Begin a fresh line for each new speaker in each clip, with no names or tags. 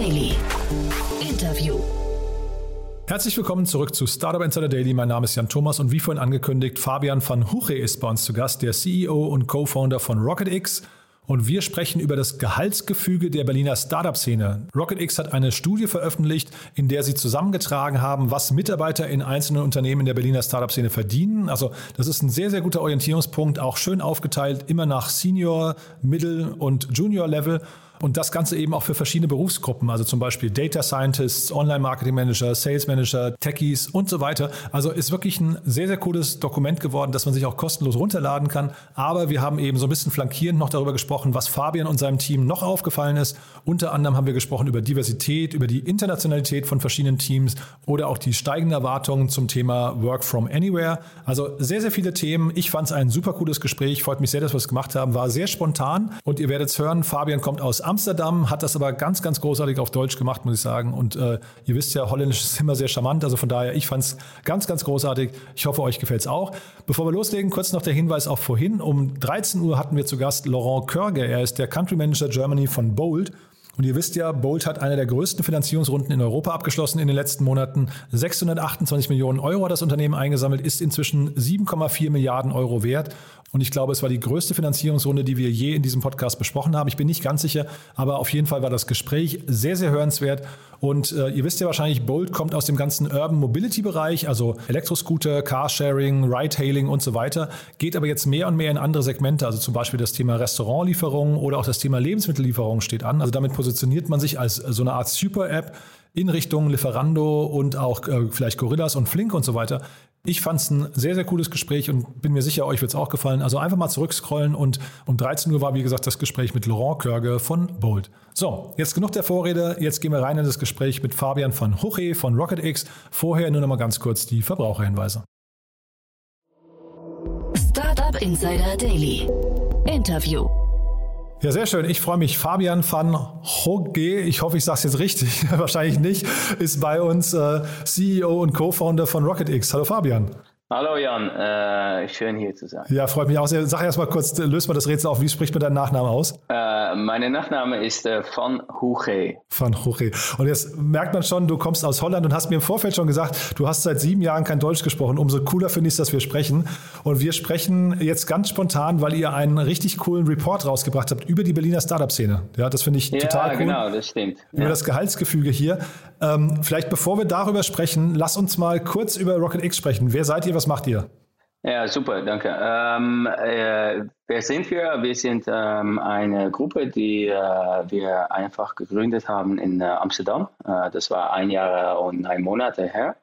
Daily. Interview.
Herzlich willkommen zurück zu Startup Insider Daily. Mein Name ist Jan Thomas und wie vorhin angekündigt, Fabian van Huche ist bei uns zu Gast, der CEO und Co-Founder von RocketX. Und wir sprechen über das Gehaltsgefüge der Berliner Startup-Szene. RocketX hat eine Studie veröffentlicht, in der sie zusammengetragen haben, was Mitarbeiter in einzelnen Unternehmen der Berliner Startup-Szene verdienen. Also das ist ein sehr, sehr guter Orientierungspunkt, auch schön aufgeteilt, immer nach Senior, Middle und Junior Level. Und das Ganze eben auch für verschiedene Berufsgruppen, also zum Beispiel Data Scientists, Online-Marketing Manager, Sales Manager, Techies und so weiter. Also ist wirklich ein sehr, sehr cooles Dokument geworden, das man sich auch kostenlos runterladen kann. Aber wir haben eben so ein bisschen flankierend noch darüber gesprochen, was Fabian und seinem Team noch aufgefallen ist. Unter anderem haben wir gesprochen über Diversität, über die Internationalität von verschiedenen Teams oder auch die steigenden Erwartungen zum Thema Work from Anywhere. Also sehr, sehr viele Themen. Ich fand es ein super cooles Gespräch. Freut mich sehr, dass wir es gemacht haben. War sehr spontan. Und ihr werdet es hören, Fabian kommt aus Amsterdam, hat das aber ganz, ganz großartig auf Deutsch gemacht, muss ich sagen. Und äh, ihr wisst ja, Holländisch ist immer sehr charmant. Also von daher, ich fand es ganz, ganz großartig. Ich hoffe, euch gefällt es auch. Bevor wir loslegen, kurz noch der Hinweis auch vorhin. Um 13 Uhr hatten wir zu Gast Laurent Körge. Er ist der Country Manager Germany von Bold. Und ihr wisst ja, Bolt hat eine der größten Finanzierungsrunden in Europa abgeschlossen in den letzten Monaten. 628 Millionen Euro hat das Unternehmen eingesammelt, ist inzwischen 7,4 Milliarden Euro wert. Und ich glaube, es war die größte Finanzierungsrunde, die wir je in diesem Podcast besprochen haben. Ich bin nicht ganz sicher, aber auf jeden Fall war das Gespräch sehr, sehr hörenswert. Und äh, ihr wisst ja wahrscheinlich, Bolt kommt aus dem ganzen Urban Mobility Bereich, also Elektroscooter, Carsharing, Ride-Hailing und so weiter, geht aber jetzt mehr und mehr in andere Segmente, also zum Beispiel das Thema Restaurantlieferung oder auch das Thema Lebensmittellieferung steht an. Also damit positioniert man sich als so eine Art Super-App in Richtung Lieferando und auch äh, vielleicht Gorillas und Flink und so weiter. Ich fand es ein sehr, sehr cooles Gespräch und bin mir sicher, euch wird es auch gefallen. Also einfach mal zurückscrollen und um 13 Uhr war, wie gesagt, das Gespräch mit Laurent Körge von Bold. So, jetzt genug der Vorrede. Jetzt gehen wir rein in das Gespräch mit Fabian van Huche von RocketX. Vorher nur noch mal ganz kurz die Verbraucherhinweise.
Startup Insider Daily. Interview.
Ja, sehr schön. Ich freue mich. Fabian van Hogge, ich hoffe, ich sage es jetzt richtig, wahrscheinlich nicht, ist bei uns äh, CEO und Co-Founder von RocketX. Hallo Fabian.
Hallo Jan, äh, schön hier zu sein.
Ja, freut mich auch sehr. Sag erst mal kurz, löst mal das Rätsel auf. Wie spricht man deinen Nachnamen aus?
Äh, mein Nachname ist äh, Van Huche.
Van Huche. Und jetzt merkt man schon, du kommst aus Holland und hast mir im Vorfeld schon gesagt, du hast seit sieben Jahren kein Deutsch gesprochen. Umso cooler finde ich es, dass wir sprechen. Und wir sprechen jetzt ganz spontan, weil ihr einen richtig coolen Report rausgebracht habt über die Berliner Startup-Szene. Ja, das finde ich
ja,
total cool.
Ja, genau, das stimmt.
Über
ja.
das Gehaltsgefüge hier. Ähm, vielleicht bevor wir darüber sprechen, lass uns mal kurz über Rocket X sprechen. Wer seid ihr? Was macht ihr?
Ja, super, danke. Ähm, äh, wer sind wir? Wir sind ähm, eine Gruppe, die äh, wir einfach gegründet haben in äh, Amsterdam. Äh, das war ein Jahr und neun Monate her.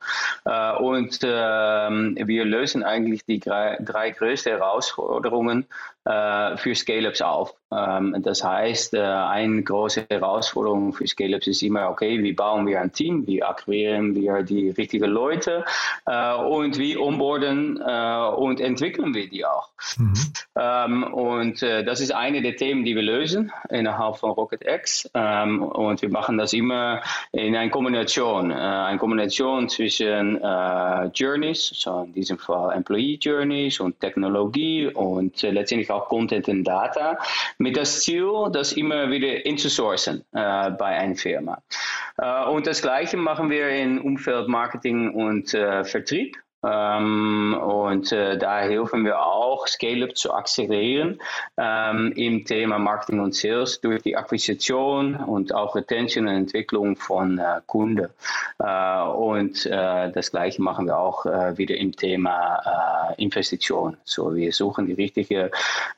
Äh, und ähm, wir lösen eigentlich die drei, drei größten Herausforderungen äh, für Scale-Ups auf. Ähm, das heißt, eine große Herausforderung für Scale-Ups ist immer, okay, wie bauen wir ein Team, wie akquirieren wir die richtigen Leute und wie onboarden und entwickeln wir die auch. Mhm. Ähm, und äh, das ist eine der Themen, die wir lösen innerhalb von RocketX. Ähm, und wir machen das immer in einer Kombination, äh, eine Kombination zwischen äh, Journeys, so in diesem Fall Employee Journeys und Technologie und äh, letztendlich auch Content und Data, mit das Ziel, das immer wieder inzusourcen äh, bei einer Firma. Äh, und das Gleiche machen wir im Umfeld Marketing und Vertrieb. Ähm, und äh, da helfen wir auch, Scale-up zu akzelerieren ähm, im Thema Marketing und Sales durch die Akquisition und auch Retention und Entwicklung von äh, Kunden. Äh, und äh, das Gleiche machen wir auch äh, wieder im Thema äh, Investition. So, wir suchen die richtige,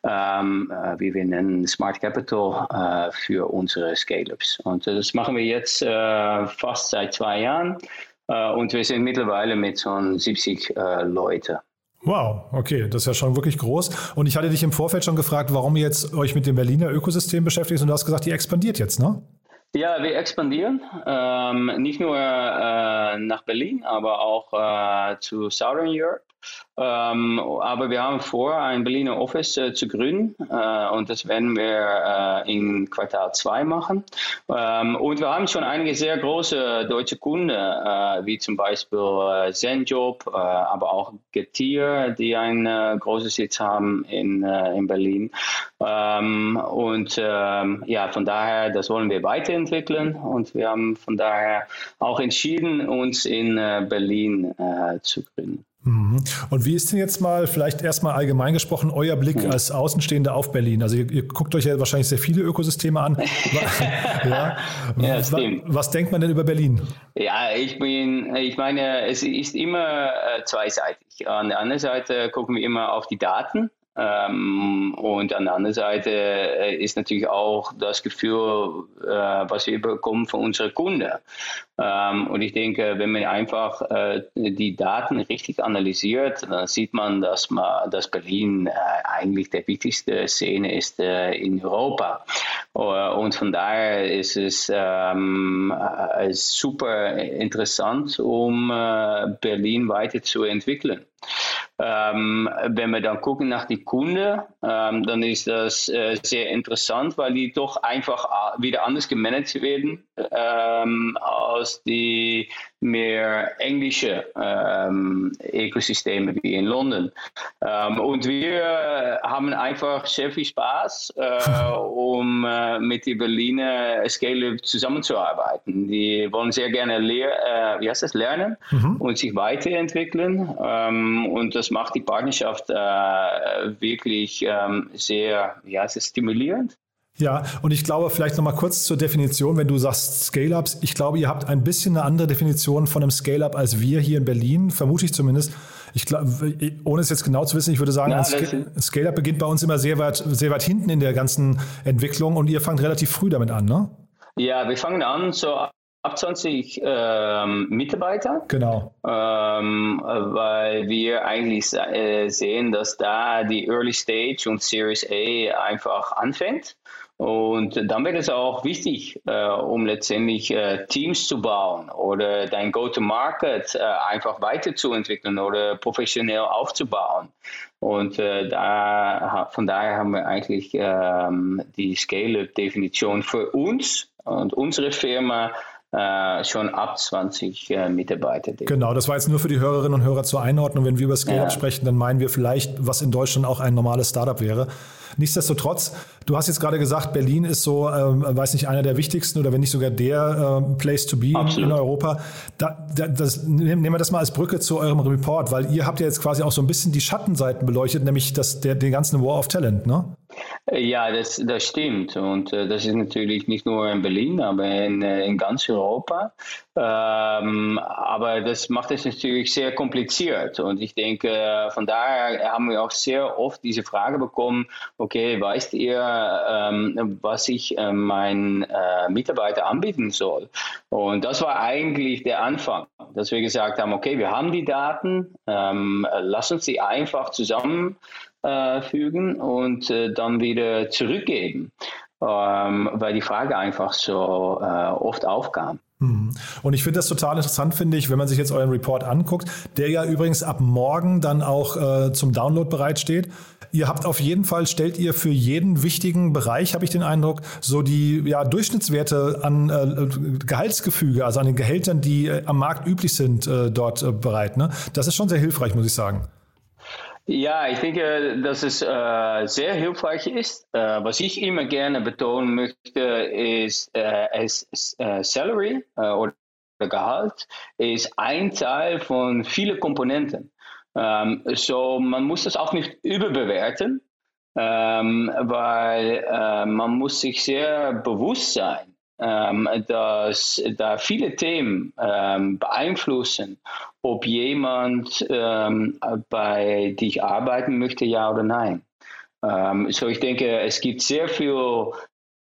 ähm, wie wir nennen, Smart Capital für unsere Scale-ups. Und das machen wir jetzt fast seit zwei Jahren. Äh, und wir sind mittlerweile mit so 70 äh, Leute.
Wow, okay, das ist ja schon wirklich groß. Und ich hatte dich im Vorfeld schon gefragt, warum ihr jetzt euch mit dem Berliner Ökosystem beschäftigt und du hast gesagt, ihr expandiert jetzt, ne?
Ja, wir expandieren, ähm, nicht nur äh, nach Berlin, aber auch äh, zu Southern Europe. Ähm, aber wir haben vor, ein Berliner Office äh, zu gründen äh, und das werden wir äh, in Quartal 2 machen. Ähm, und wir haben schon einige sehr große deutsche Kunden, äh, wie zum Beispiel äh, Zenjob, äh, aber auch Getir, die einen großen Sitz haben in, in Berlin. Ähm, und ähm, ja, von daher, das wollen wir weiterentwickeln und wir haben von daher auch entschieden, uns in Berlin zu gründen.
Mhm. Und wie ist denn jetzt mal, vielleicht erstmal allgemein gesprochen, euer Blick als Außenstehende auf Berlin? Also ihr, ihr, guckt euch ja wahrscheinlich sehr viele Ökosysteme an. ja. ja was, was denkt man denn über Berlin?
Ja, ich bin, ich meine, es ist immer äh, zweiseitig. An der anderen Seite gucken wir immer auf die Daten ähm, und an der anderen Seite äh, ist natürlich auch das Gefühl, äh, was wir bekommen von unseren Kunden. Ähm, und ich denke, wenn man einfach äh, die Daten richtig analysiert, dann sieht man, dass, man, dass Berlin eigentlich der wichtigste Szene ist in Europa. und von daher ist es ähm, super interessant, um Berlin weiterzuentwickeln. Ähm, wenn wir dann gucken nach die Kunden, ähm, dann ist das äh, sehr interessant, weil die doch einfach äh, wieder anders gemanagt werden ähm, als die mehr englische ähm, Ökosysteme wie in London. Ähm, und wir haben einfach sehr viel Spaß, äh, um äh, mit den Berliner Scale zusammenzuarbeiten. Die wollen sehr gerne lehr äh, wie heißt das, lernen mhm. und sich weiterentwickeln. Ähm, und das macht die Partnerschaft äh, wirklich ähm, sehr ja, sehr stimulierend.
Ja, und ich glaube, vielleicht nochmal kurz zur Definition, wenn du sagst Scale-Ups, ich glaube, ihr habt ein bisschen eine andere Definition von einem Scale-Up als wir hier in Berlin, vermute ich zumindest. Ich glaube, ohne es jetzt genau zu wissen, ich würde sagen, ja, ein Scale-Up beginnt bei uns immer sehr weit, sehr weit hinten in der ganzen Entwicklung und ihr fangt relativ früh damit an, ne?
Ja, wir fangen an so ab 20 ähm, Mitarbeiter.
Genau.
Ähm, weil wir eigentlich äh, sehen, dass da die Early Stage und Series A einfach anfängt. Und dann wird es auch wichtig, äh, um letztendlich äh, Teams zu bauen oder dein Go-to-Market äh, einfach weiterzuentwickeln oder professionell aufzubauen. Und äh, da, von daher haben wir eigentlich ähm, die Scale-Definition für uns und unsere Firma äh, schon ab 20 äh, Mitarbeiter.
Genau, das war jetzt nur für die Hörerinnen und Hörer zur Einordnung. Wenn wir über Scale-Up ja. sprechen, dann meinen wir vielleicht, was in Deutschland auch ein normales Startup wäre. Nichtsdestotrotz, du hast jetzt gerade gesagt, Berlin ist so, ähm, weiß nicht, einer der wichtigsten oder wenn nicht sogar der ähm, Place to be Absolut. in Europa. Da, da, das, nehmen wir das mal als Brücke zu eurem Report, weil ihr habt ja jetzt quasi auch so ein bisschen die Schattenseiten beleuchtet, nämlich das, der, den ganzen War of Talent, ne?
Ja, das, das stimmt. Und äh, das ist natürlich nicht nur in Berlin, aber in, äh, in ganz Europa. Ähm, aber das macht es natürlich sehr kompliziert. Und ich denke, von daher haben wir auch sehr oft diese Frage bekommen, okay, weißt ihr, ähm, was ich äh, meinen äh, Mitarbeiter anbieten soll? Und das war eigentlich der Anfang, dass wir gesagt haben, okay, wir haben die Daten, ähm, lass uns sie einfach zusammen äh, fügen und äh, dann wieder zurückgeben, ähm, weil die Frage einfach so äh, oft aufkam.
Mhm. Und ich finde das total interessant, finde ich, wenn man sich jetzt euren Report anguckt, der ja übrigens ab morgen dann auch äh, zum Download bereitsteht. Ihr habt auf jeden Fall, stellt ihr für jeden wichtigen Bereich, habe ich den Eindruck, so die ja, Durchschnittswerte an äh, Gehaltsgefüge, also an den Gehältern, die äh, am Markt üblich sind, äh, dort äh, bereit. Ne? Das ist schon sehr hilfreich, muss ich sagen.
Ja, ich denke, dass es äh, sehr hilfreich ist. Äh, was ich immer gerne betonen möchte, ist, äh, ist äh, Salary äh, oder Gehalt ist ein Teil von vielen Komponenten. Ähm, so man muss das auch nicht überbewerten, ähm, weil äh, man muss sich sehr bewusst sein, dass da viele Themen ähm, beeinflussen, ob jemand ähm, bei dich arbeiten möchte, ja oder nein. Ähm, so ich denke, es gibt sehr viel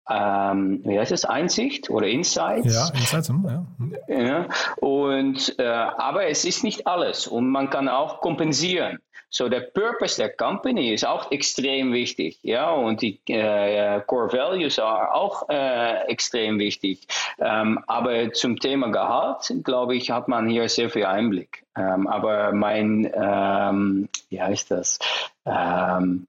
ähm, wie heißt es, Einsicht oder Insights.
Ja, Insights, hm, ja.
ja. Und, äh, aber es ist nicht alles und man kann auch kompensieren. So der Purpose der Company ist auch extrem wichtig, ja, und die äh, Core Values sind auch äh, extrem wichtig. Ähm, aber zum Thema Gehalt, glaube ich, hat man hier sehr viel Einblick. Ähm, aber mein, ähm, wie heißt das? Ähm,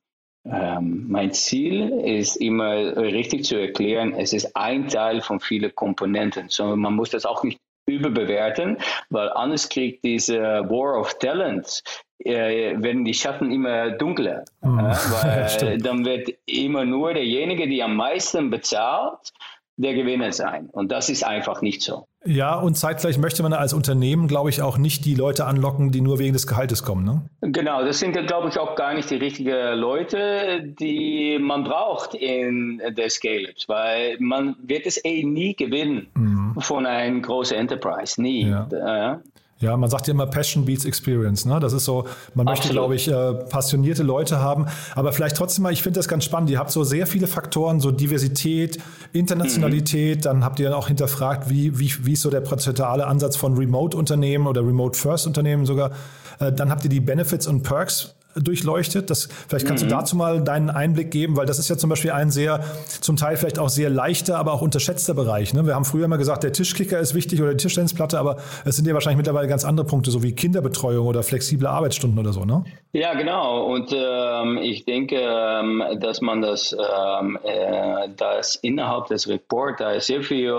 ähm, mein Ziel ist immer richtig zu erklären, es ist ein Teil von vielen Komponenten. So, man muss das auch nicht überbewerten, weil anders kriegt diese War of Talents äh, werden die Schatten immer dunkler. Mhm. Ja, weil dann wird immer nur derjenige, der am meisten bezahlt, der Gewinner sein. Und das ist einfach nicht so.
Ja, und zeitgleich möchte man als Unternehmen, glaube ich, auch nicht die Leute anlocken, die nur wegen des Gehaltes kommen. Ne?
Genau, das sind, glaube ich, auch gar nicht die richtigen Leute, die man braucht in der Scale-Ups, weil man wird es eh nie gewinnen mhm. von einer großen Enterprise, nie. Ja.
Ja, man sagt ja immer Passion beats Experience. Ne? Das ist so, man möchte, glaube ich, äh, passionierte Leute haben. Aber vielleicht trotzdem mal, ich finde das ganz spannend. Ihr habt so sehr viele Faktoren, so Diversität, Internationalität. Mhm. Dann habt ihr auch hinterfragt, wie, wie, wie ist so der prozentuale Ansatz von Remote-Unternehmen oder Remote-First-Unternehmen sogar. Äh, dann habt ihr die Benefits und Perks durchleuchtet. Das, vielleicht kannst mhm. du dazu mal deinen Einblick geben, weil das ist ja zum Beispiel ein sehr, zum Teil vielleicht auch sehr leichter, aber auch unterschätzter Bereich. Ne? Wir haben früher immer gesagt, der Tischkicker ist wichtig oder die Tischtennisplatte, aber es sind ja wahrscheinlich mittlerweile ganz andere Punkte, so wie Kinderbetreuung oder flexible Arbeitsstunden oder so, ne?
Ja, genau. Und ähm, ich denke, ähm, dass man das, ähm, äh, das innerhalb des Reports, da ist sehr viel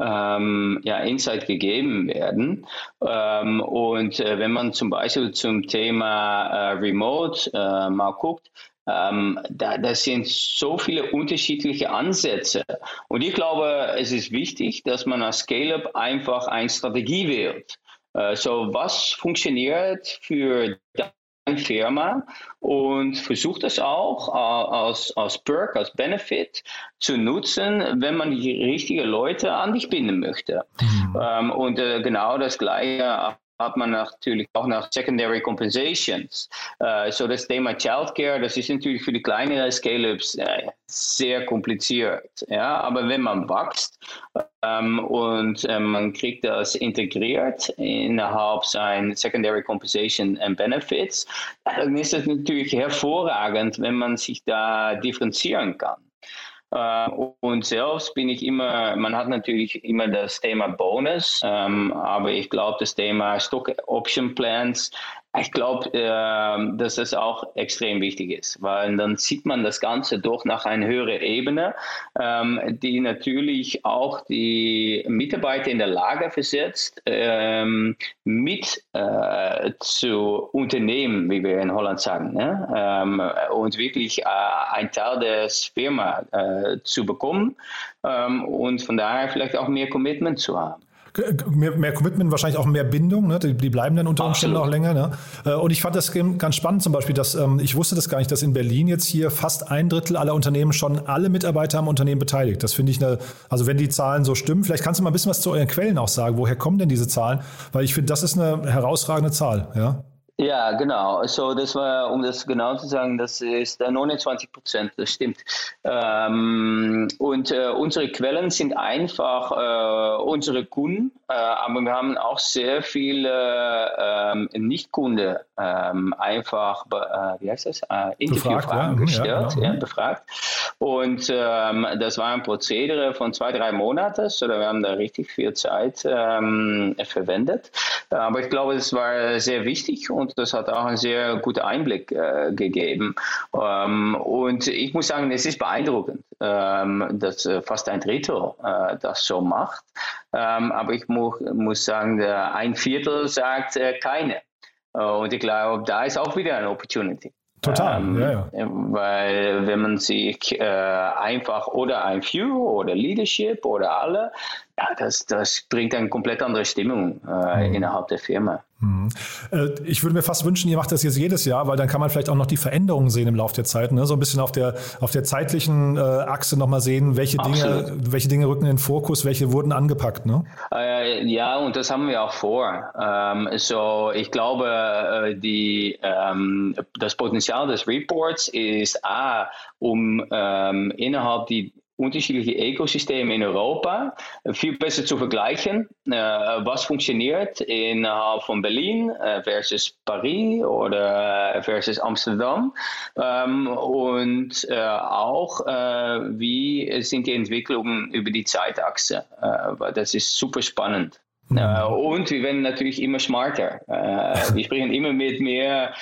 ähm, ja, Insight gegeben werden. Ähm, und äh, wenn man zum Beispiel zum Thema äh, Remote äh, mal guckt, ähm, da, das sind so viele unterschiedliche Ansätze. Und ich glaube, es ist wichtig, dass man als Scale-up einfach eine Strategie wählt. Äh, so, was funktioniert für Firma und versucht es auch äh, als, als Perk, als Benefit zu nutzen, wenn man die richtigen Leute an dich binden möchte. Mhm. Ähm, und äh, genau das Gleiche hat man natürlich auch nach Secondary Compensations. Uh, so das Thema Childcare, das ist natürlich für die kleineren Scale-Ups äh, sehr kompliziert. Ja? Aber wenn man wächst ähm, und äh, man kriegt das integriert innerhalb sein Secondary Compensation and Benefits, dann ist es natürlich hervorragend, wenn man sich da differenzieren kann. Äh, und selbst bin ich immer, man hat natürlich immer das Thema Bonus, ähm, aber ich glaube, das Thema Stock Option Plans ich glaube, äh, dass das auch extrem wichtig ist, weil dann sieht man das Ganze doch nach einer höheren Ebene, ähm, die natürlich auch die Mitarbeiter in der Lage versetzt, ähm, mit äh, zu unternehmen, wie wir in Holland sagen, ne? ähm, und wirklich äh, ein Teil der Firma äh, zu bekommen ähm, und von daher vielleicht auch mehr Commitment zu haben.
Mehr, mehr, Commitment, wahrscheinlich auch mehr Bindung. Ne? Die, die, bleiben dann unter Umständen auch länger. Ne? Äh, und ich fand das ganz spannend zum Beispiel, dass ähm, ich wusste das gar nicht, dass in Berlin jetzt hier fast ein Drittel aller Unternehmen schon alle Mitarbeiter am Unternehmen beteiligt. Das finde ich eine, also wenn die Zahlen so stimmen, vielleicht kannst du mal ein bisschen was zu euren Quellen auch sagen. Woher kommen denn diese Zahlen? Weil ich finde, das ist eine herausragende Zahl. Ja.
Ja, genau. So, das war, um das genau zu sagen, das ist 29 Prozent, das stimmt. Ähm, und äh, unsere Quellen sind einfach äh, unsere Kunden, äh, aber wir haben auch sehr viele ähm, Nicht-Kunden ähm, einfach, äh, wie heißt das, äh, Interviewfragen ja, gestellt, ja, genau. ja, befragt. Und ähm, das war ein Prozedere von zwei, drei Monaten, so wir haben da richtig viel Zeit ähm, verwendet. Aber ich glaube, es war sehr wichtig und und das hat auch einen sehr guten Einblick äh, gegeben. Ähm, und ich muss sagen, es ist beeindruckend, ähm, dass äh, fast ein Drittel äh, das so macht. Ähm, aber ich mu muss sagen, ein Viertel sagt äh, keine. Äh, und ich glaube, da ist auch wieder eine Opportunity.
Total, ähm, ja, ja.
Weil wenn man sich äh, einfach oder ein View oder Leadership oder alle, ja, das, das bringt eine komplett andere Stimmung äh, mhm. innerhalb der Firma.
Mhm. Äh, ich würde mir fast wünschen, ihr macht das jetzt jedes Jahr, weil dann kann man vielleicht auch noch die Veränderungen sehen im Laufe der Zeit. Ne? So ein bisschen auf der, auf der zeitlichen äh, Achse nochmal sehen, welche Dinge, welche Dinge rücken in den Fokus, welche wurden angepackt. Ne?
Äh, ja, und das haben wir auch vor. Ähm, so, ich glaube, äh, die, ähm, das Potenzial des Reports ist A, um ähm, innerhalb die unterschiedliche Ökosysteme in Europa viel besser zu vergleichen. Äh, was funktioniert innerhalb von Berlin äh, versus Paris oder versus Amsterdam ähm, und äh, auch wie sind die Entwicklungen über die Zeitachse. das ist super spannend. Und wir werden natürlich immer smarter. wir sprechen immer mit mehr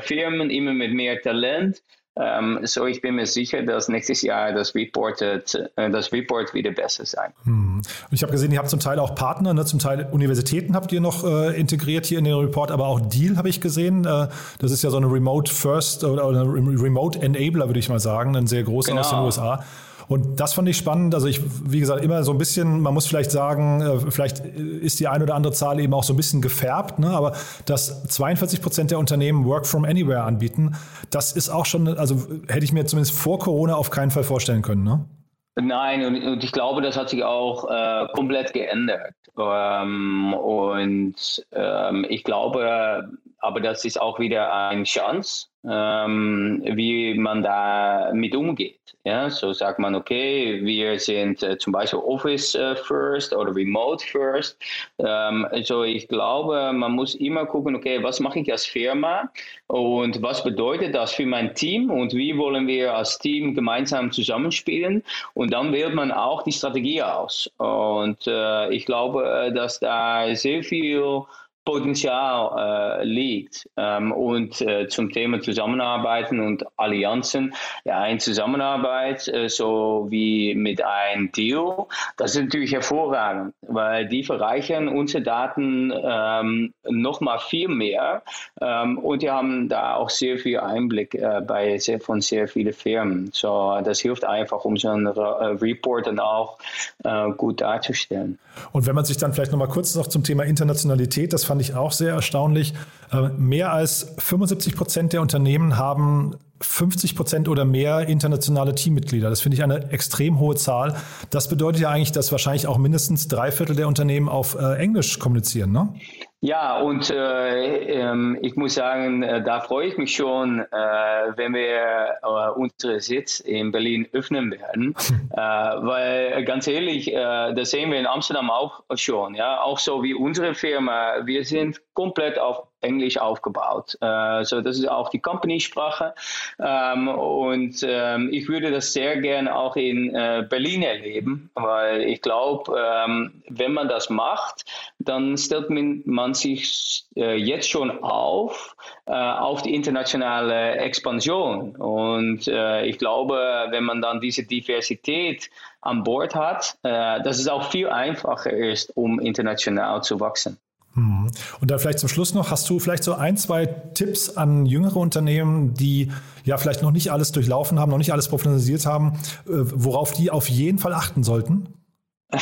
Firmen, immer mit mehr Talent. Ähm, so, ich bin mir sicher, dass nächstes Jahr das Report, äh, das Report wieder besser sein.
Hm. Ich habe gesehen, ihr habt zum Teil auch Partner, ne? zum Teil Universitäten habt ihr noch äh, integriert hier in den Report, aber auch Deal habe ich gesehen. Äh, das ist ja so eine Remote First oder, oder Remote Enabler, würde ich mal sagen, ein sehr großer genau. aus den USA. Und das fand ich spannend. Also ich, wie gesagt, immer so ein bisschen, man muss vielleicht sagen, äh, vielleicht ist die ein oder andere Zahl eben auch so ein bisschen gefärbt, ne? aber dass 42 Prozent der Unternehmen Work from Anywhere anbieten, das ist auch schon, also hätte ich mir zumindest vor Corona auf keinen Fall vorstellen können. Ne?
Nein, und, und, ich glaube, das hat sich auch äh, komplett geändert. Ähm, und ähm, ich glaube, aber das ist auch wieder eine Chance, ähm, wie man da mit umgeht. Ja, so sagt man, okay, wir sind äh, zum Beispiel Office äh, First oder Remote First. Ähm, also ich glaube, man muss immer gucken, okay, was mache ich als Firma und was bedeutet das für mein Team und wie wollen wir als Team gemeinsam zusammenspielen und dann wählt man auch die Strategie aus. Und äh, ich glaube, dass da sehr viel Potenzial äh, liegt. Ähm, und äh, zum Thema Zusammenarbeiten und Allianzen, ja, eine Zusammenarbeit, äh, so wie mit einem Deal, das ist natürlich hervorragend, weil die verreichern unsere Daten ähm, noch mal viel mehr ähm, und die haben da auch sehr viel Einblick äh, bei sehr, von sehr vielen Firmen. So, das hilft einfach, um so einen äh, Report dann auch äh, gut darzustellen.
Und wenn man sich dann vielleicht noch mal kurz noch zum Thema Internationalität, das fand fand ich auch sehr erstaunlich. Äh, mehr als 75 Prozent der Unternehmen haben 50 Prozent oder mehr internationale Teammitglieder. Das finde ich eine extrem hohe Zahl. Das bedeutet ja eigentlich, dass wahrscheinlich auch mindestens drei Viertel der Unternehmen auf äh, Englisch kommunizieren, ne?
Ja, und äh, ähm, ich muss sagen, äh, da freue ich mich schon, äh, wenn wir äh, unsere Sitz in Berlin öffnen werden, äh, weil ganz ehrlich, äh, das sehen wir in Amsterdam auch schon, ja, auch so wie unsere Firma, wir sind komplett auf Englisch aufgebaut. Äh, so das ist auch die Company-Sprache ähm, und ähm, ich würde das sehr gerne auch in äh, Berlin erleben, weil ich glaube, ähm, wenn man das macht, dann stellt man sich äh, jetzt schon auf äh, auf die internationale Expansion und ich glaube, wenn man dann diese Diversität an Bord hat, dass es auch viel einfacher ist, um international zu wachsen.
Mhm. Und dann vielleicht zum Schluss noch, hast du vielleicht so ein, zwei Tipps an jüngere Unternehmen, die ja vielleicht noch nicht alles durchlaufen haben, noch nicht alles professionalisiert haben, äh, worauf die auf jeden Fall achten sollten?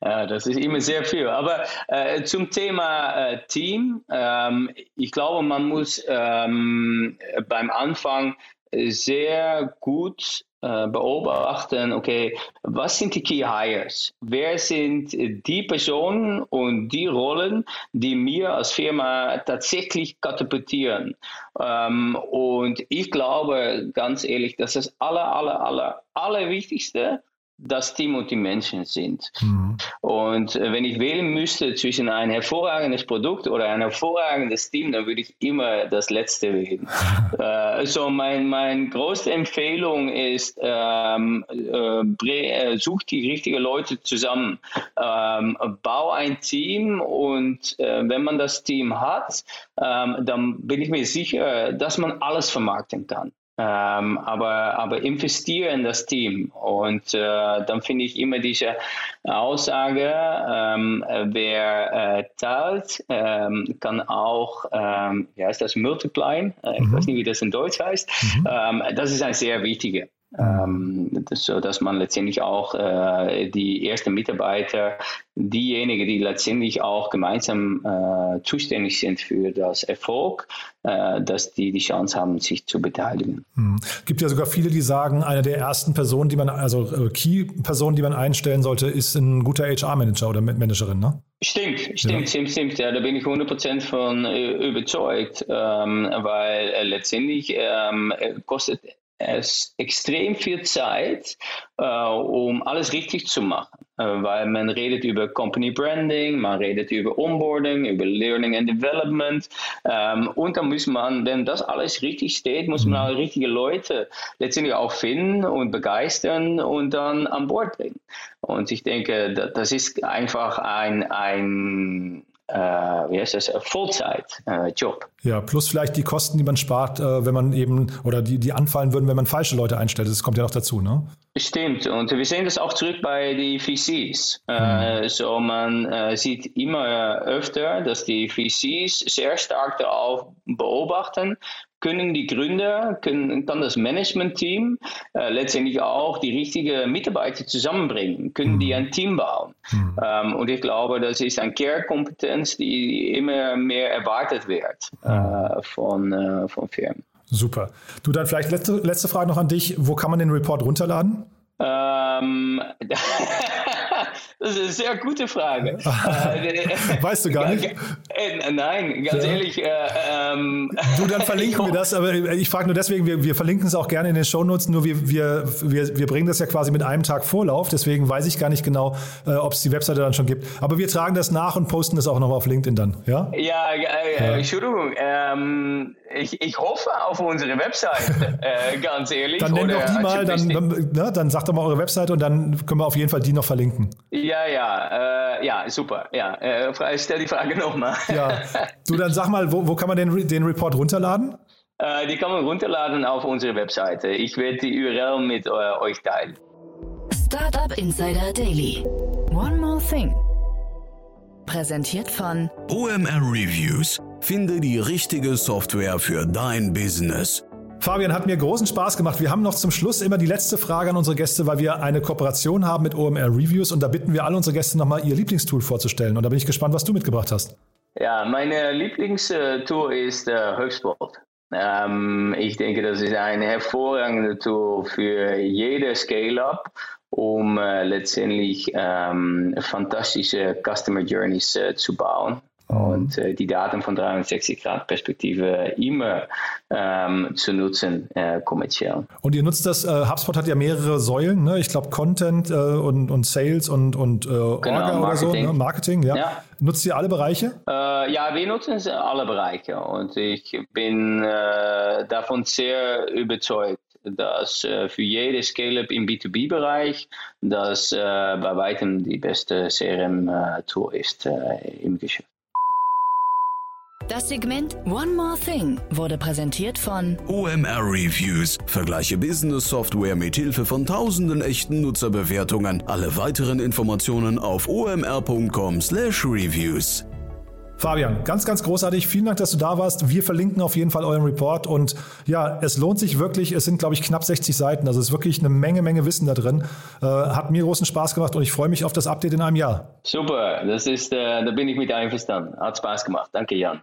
ja, das ist immer sehr viel. Aber äh, zum Thema äh, Team, ähm, ich glaube, man muss ähm, beim Anfang sehr gut äh, beobachten, okay, was sind die Key Hires? Wer sind die Personen und die Rollen, die mir als Firma tatsächlich katapultieren? Ähm, und ich glaube ganz ehrlich, dass das aller, aller, aller, aller Wichtigste das Team und die Menschen sind. Mhm. Und äh, wenn ich wählen müsste zwischen ein hervorragendes Produkt oder ein hervorragendes Team, dann würde ich immer das Letzte wählen. äh, also mein, meine große Empfehlung ist, ähm, äh, äh, such die richtigen Leute zusammen, ähm, bau ein Team und äh, wenn man das Team hat, ähm, dann bin ich mir sicher, dass man alles vermarkten kann. Ähm, aber, aber investiere in das Team. Und äh, dann finde ich immer diese Aussage, ähm, wer äh, zahlt, ähm, kann auch, ähm, ja, ist das multiplyen? Äh, ich mhm. weiß nicht, wie das in Deutsch heißt. Mhm. Ähm, das ist ein sehr wichtiger. Ähm, so dass man letztendlich auch äh, die ersten Mitarbeiter, diejenigen, die letztendlich auch gemeinsam äh, zuständig sind für das Erfolg, äh, dass die die Chance haben, sich zu beteiligen.
Hm. Gibt ja sogar viele, die sagen, eine der ersten Personen, die man, also äh, Key-Personen, die man einstellen sollte, ist ein guter HR-Manager oder Managerin, ne?
Stimmt, stimmt, ja. stimmt, stimmt. Ja, da bin ich 100% von äh, überzeugt, ähm, weil äh, letztendlich ähm, kostet es extrem viel Zeit, äh, um alles richtig zu machen. Äh, weil man redet über Company Branding, man redet über Onboarding, über Learning and Development. Ähm, und dann muss man, wenn das alles richtig steht, muss man auch richtige Leute letztendlich auch finden und begeistern und dann an Bord bringen. Und ich denke, das ist einfach ein, ein wie heißt das, Vollzeit-Job.
Äh, ja, plus vielleicht die Kosten, die man spart, äh, wenn man eben, oder die, die anfallen würden, wenn man falsche Leute einstellt. Das kommt ja noch dazu, ne?
Stimmt, und wir sehen das auch zurück bei den VCs. Mhm. so man sieht immer öfter, dass die VCs sehr stark darauf beobachten, können die Gründer, können, kann das Management-Team äh, letztendlich auch die richtigen Mitarbeiter zusammenbringen, können die mhm. ein Team bauen. Mhm. Ähm, und ich glaube, das ist eine Care-Kompetenz, die immer mehr erwartet wird äh, mhm. von, äh, von Firmen.
Super. Du, dann vielleicht letzte, letzte Frage noch an dich. Wo kann man den Report runterladen? Ähm,
das ist eine sehr gute Frage.
weißt du gar nicht?
Äh, nein, ganz ja. ehrlich. Äh, ähm,
du, dann verlinken wir das, aber ich frage nur deswegen, wir, wir verlinken es auch gerne in den Shownotes, nur wir, wir, wir, wir bringen das ja quasi mit einem Tag Vorlauf, deswegen weiß ich gar nicht genau, äh, ob es die Webseite dann schon gibt. Aber wir tragen das nach und posten das auch noch auf LinkedIn dann, ja?
Ja, äh, ja. Entschuldigung. Ähm, ich, ich hoffe auf unsere Webseite, äh, ganz ehrlich.
Dann nenn doch die mal, dann, ne, dann sagt doch mal eure Webseite und dann können wir auf jeden Fall die noch verlinken.
Ja, ja, äh, ja, super. Ja, äh, stell die Frage nochmal.
Ja, du dann sag mal, wo, wo kann man den, den Report runterladen?
Äh, die kann man runterladen auf unsere Webseite. Ich werde die URL mit äh, euch teilen.
Startup Insider Daily. One more thing. Präsentiert von
OMR Reviews. Finde die richtige Software für dein Business.
Fabian, hat mir großen Spaß gemacht. Wir haben noch zum Schluss immer die letzte Frage an unsere Gäste, weil wir eine Kooperation haben mit OMR Reviews und da bitten wir alle unsere Gäste nochmal ihr Lieblingstool vorzustellen. Und da bin ich gespannt, was du mitgebracht hast.
Ja, meine Lieblingstool ist äh. Ähm, ich denke, das ist ein hervorragendes Tool für jede Scale-Up, um äh, letztendlich ähm, fantastische Customer Journeys äh, zu bauen. Und äh, die Daten von 360 Grad Perspektive immer ähm, zu nutzen äh, kommerziell.
Und ihr nutzt das, äh, HubSpot hat ja mehrere Säulen, ne? ich glaube Content äh, und, und Sales und, und äh, Orga genau, oder so, ne? Marketing, ja. ja. Nutzt ihr alle Bereiche?
Äh, ja, wir nutzen alle Bereiche und ich bin davon sehr überzeugt dass äh, für jede Scale-up im B2B-Bereich das äh, bei weitem die beste CRM-Tool ist äh, im Geschäft.
Das Segment One More Thing wurde präsentiert von
OMR Reviews. Vergleiche Business Software mit Hilfe von tausenden echten Nutzerbewertungen. Alle weiteren Informationen auf omr.com/reviews.
Fabian, ganz, ganz großartig. Vielen Dank, dass du da warst. Wir verlinken auf jeden Fall euren Report und ja, es lohnt sich wirklich. Es sind, glaube ich, knapp 60 Seiten. Also es ist wirklich eine Menge, Menge Wissen da drin. Äh, hat mir großen Spaß gemacht und ich freue mich auf das Update in einem Jahr.
Super, das ist, äh, da bin ich mit einverstanden. Hat Spaß gemacht. Danke, Jan.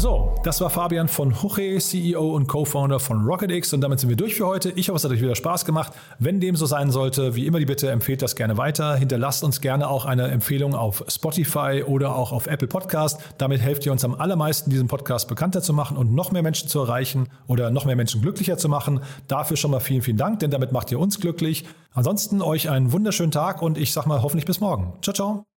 So, das war Fabian von Huche, CEO und Co-Founder von RocketX und damit sind wir durch für heute. Ich hoffe, es hat euch wieder Spaß gemacht. Wenn dem so sein sollte, wie immer die Bitte, empfehlt das gerne weiter. Hinterlasst uns gerne auch eine Empfehlung auf Spotify oder auch auf Apple Podcast. Damit helft ihr uns am allermeisten, diesen Podcast bekannter zu machen und noch mehr Menschen zu erreichen oder noch mehr Menschen glücklicher zu machen. Dafür schon mal vielen, vielen Dank, denn damit macht ihr uns glücklich. Ansonsten euch einen wunderschönen Tag und ich sag mal hoffentlich bis morgen. Ciao, ciao.